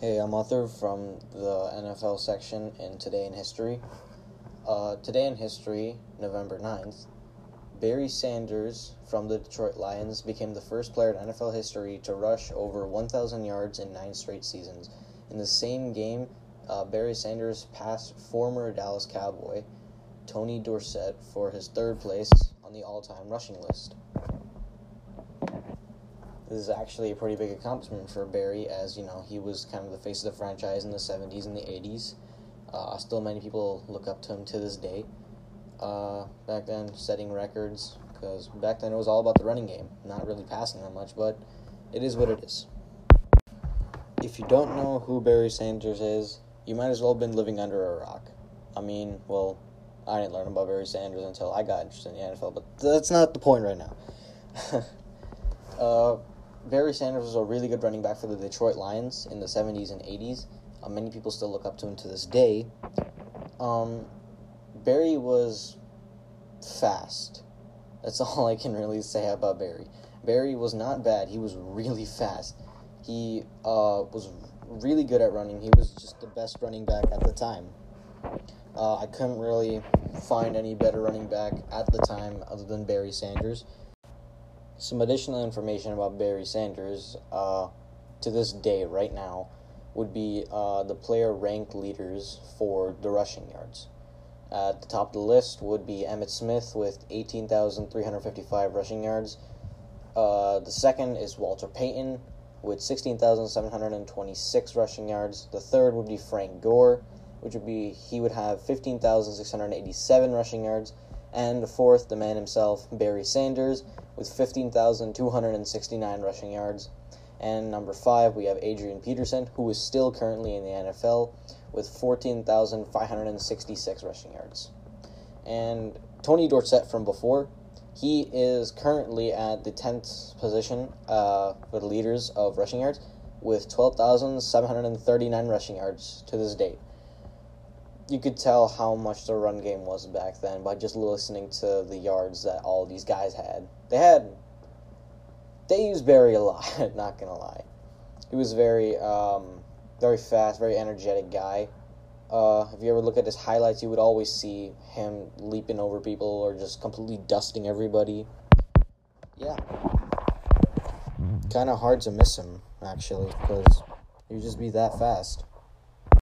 Hey, I'm Arthur from the NFL section in Today in History. Uh, today in History, November 9th, Barry Sanders from the Detroit Lions became the first player in NFL history to rush over 1,000 yards in nine straight seasons. In the same game, uh, Barry Sanders passed former Dallas Cowboy Tony Dorsett for his third place on the all time rushing list. This is actually a pretty big accomplishment for Barry, as you know he was kind of the face of the franchise in the '70s and the '80s. Uh, still, many people look up to him to this day. Uh, back then, setting records because back then it was all about the running game, not really passing that much, but it is what it is. If you don't know who Barry Sanders is, you might as well have been living under a rock. I mean, well, I didn't learn about Barry Sanders until I got interested in the NFL, but that's not the point right now. uh, Barry Sanders was a really good running back for the Detroit Lions in the 70s and 80s. Uh, many people still look up to him to this day. Um, Barry was fast. That's all I can really say about Barry. Barry was not bad. He was really fast. He uh, was really good at running. He was just the best running back at the time. Uh, I couldn't really find any better running back at the time other than Barry Sanders. Some additional information about Barry Sanders uh, to this day, right now, would be uh, the player ranked leaders for the rushing yards. At the top of the list would be Emmitt Smith with 18,355 rushing yards. Uh, the second is Walter Payton with 16,726 rushing yards. The third would be Frank Gore, which would be he would have 15,687 rushing yards. And fourth, the man himself, Barry Sanders, with 15,269 rushing yards. And number five, we have Adrian Peterson, who is still currently in the NFL with 14,566 rushing yards. And Tony Dorsett from before, he is currently at the 10th position uh, for the leaders of rushing yards with 12,739 rushing yards to this date. You could tell how much the run game was back then by just listening to the yards that all these guys had. They had they used Barry a lot. Not gonna lie, he was very, um, very fast, very energetic guy. Uh, if you ever look at his highlights, you would always see him leaping over people or just completely dusting everybody. Yeah, kind of hard to miss him actually because he would just be that fast.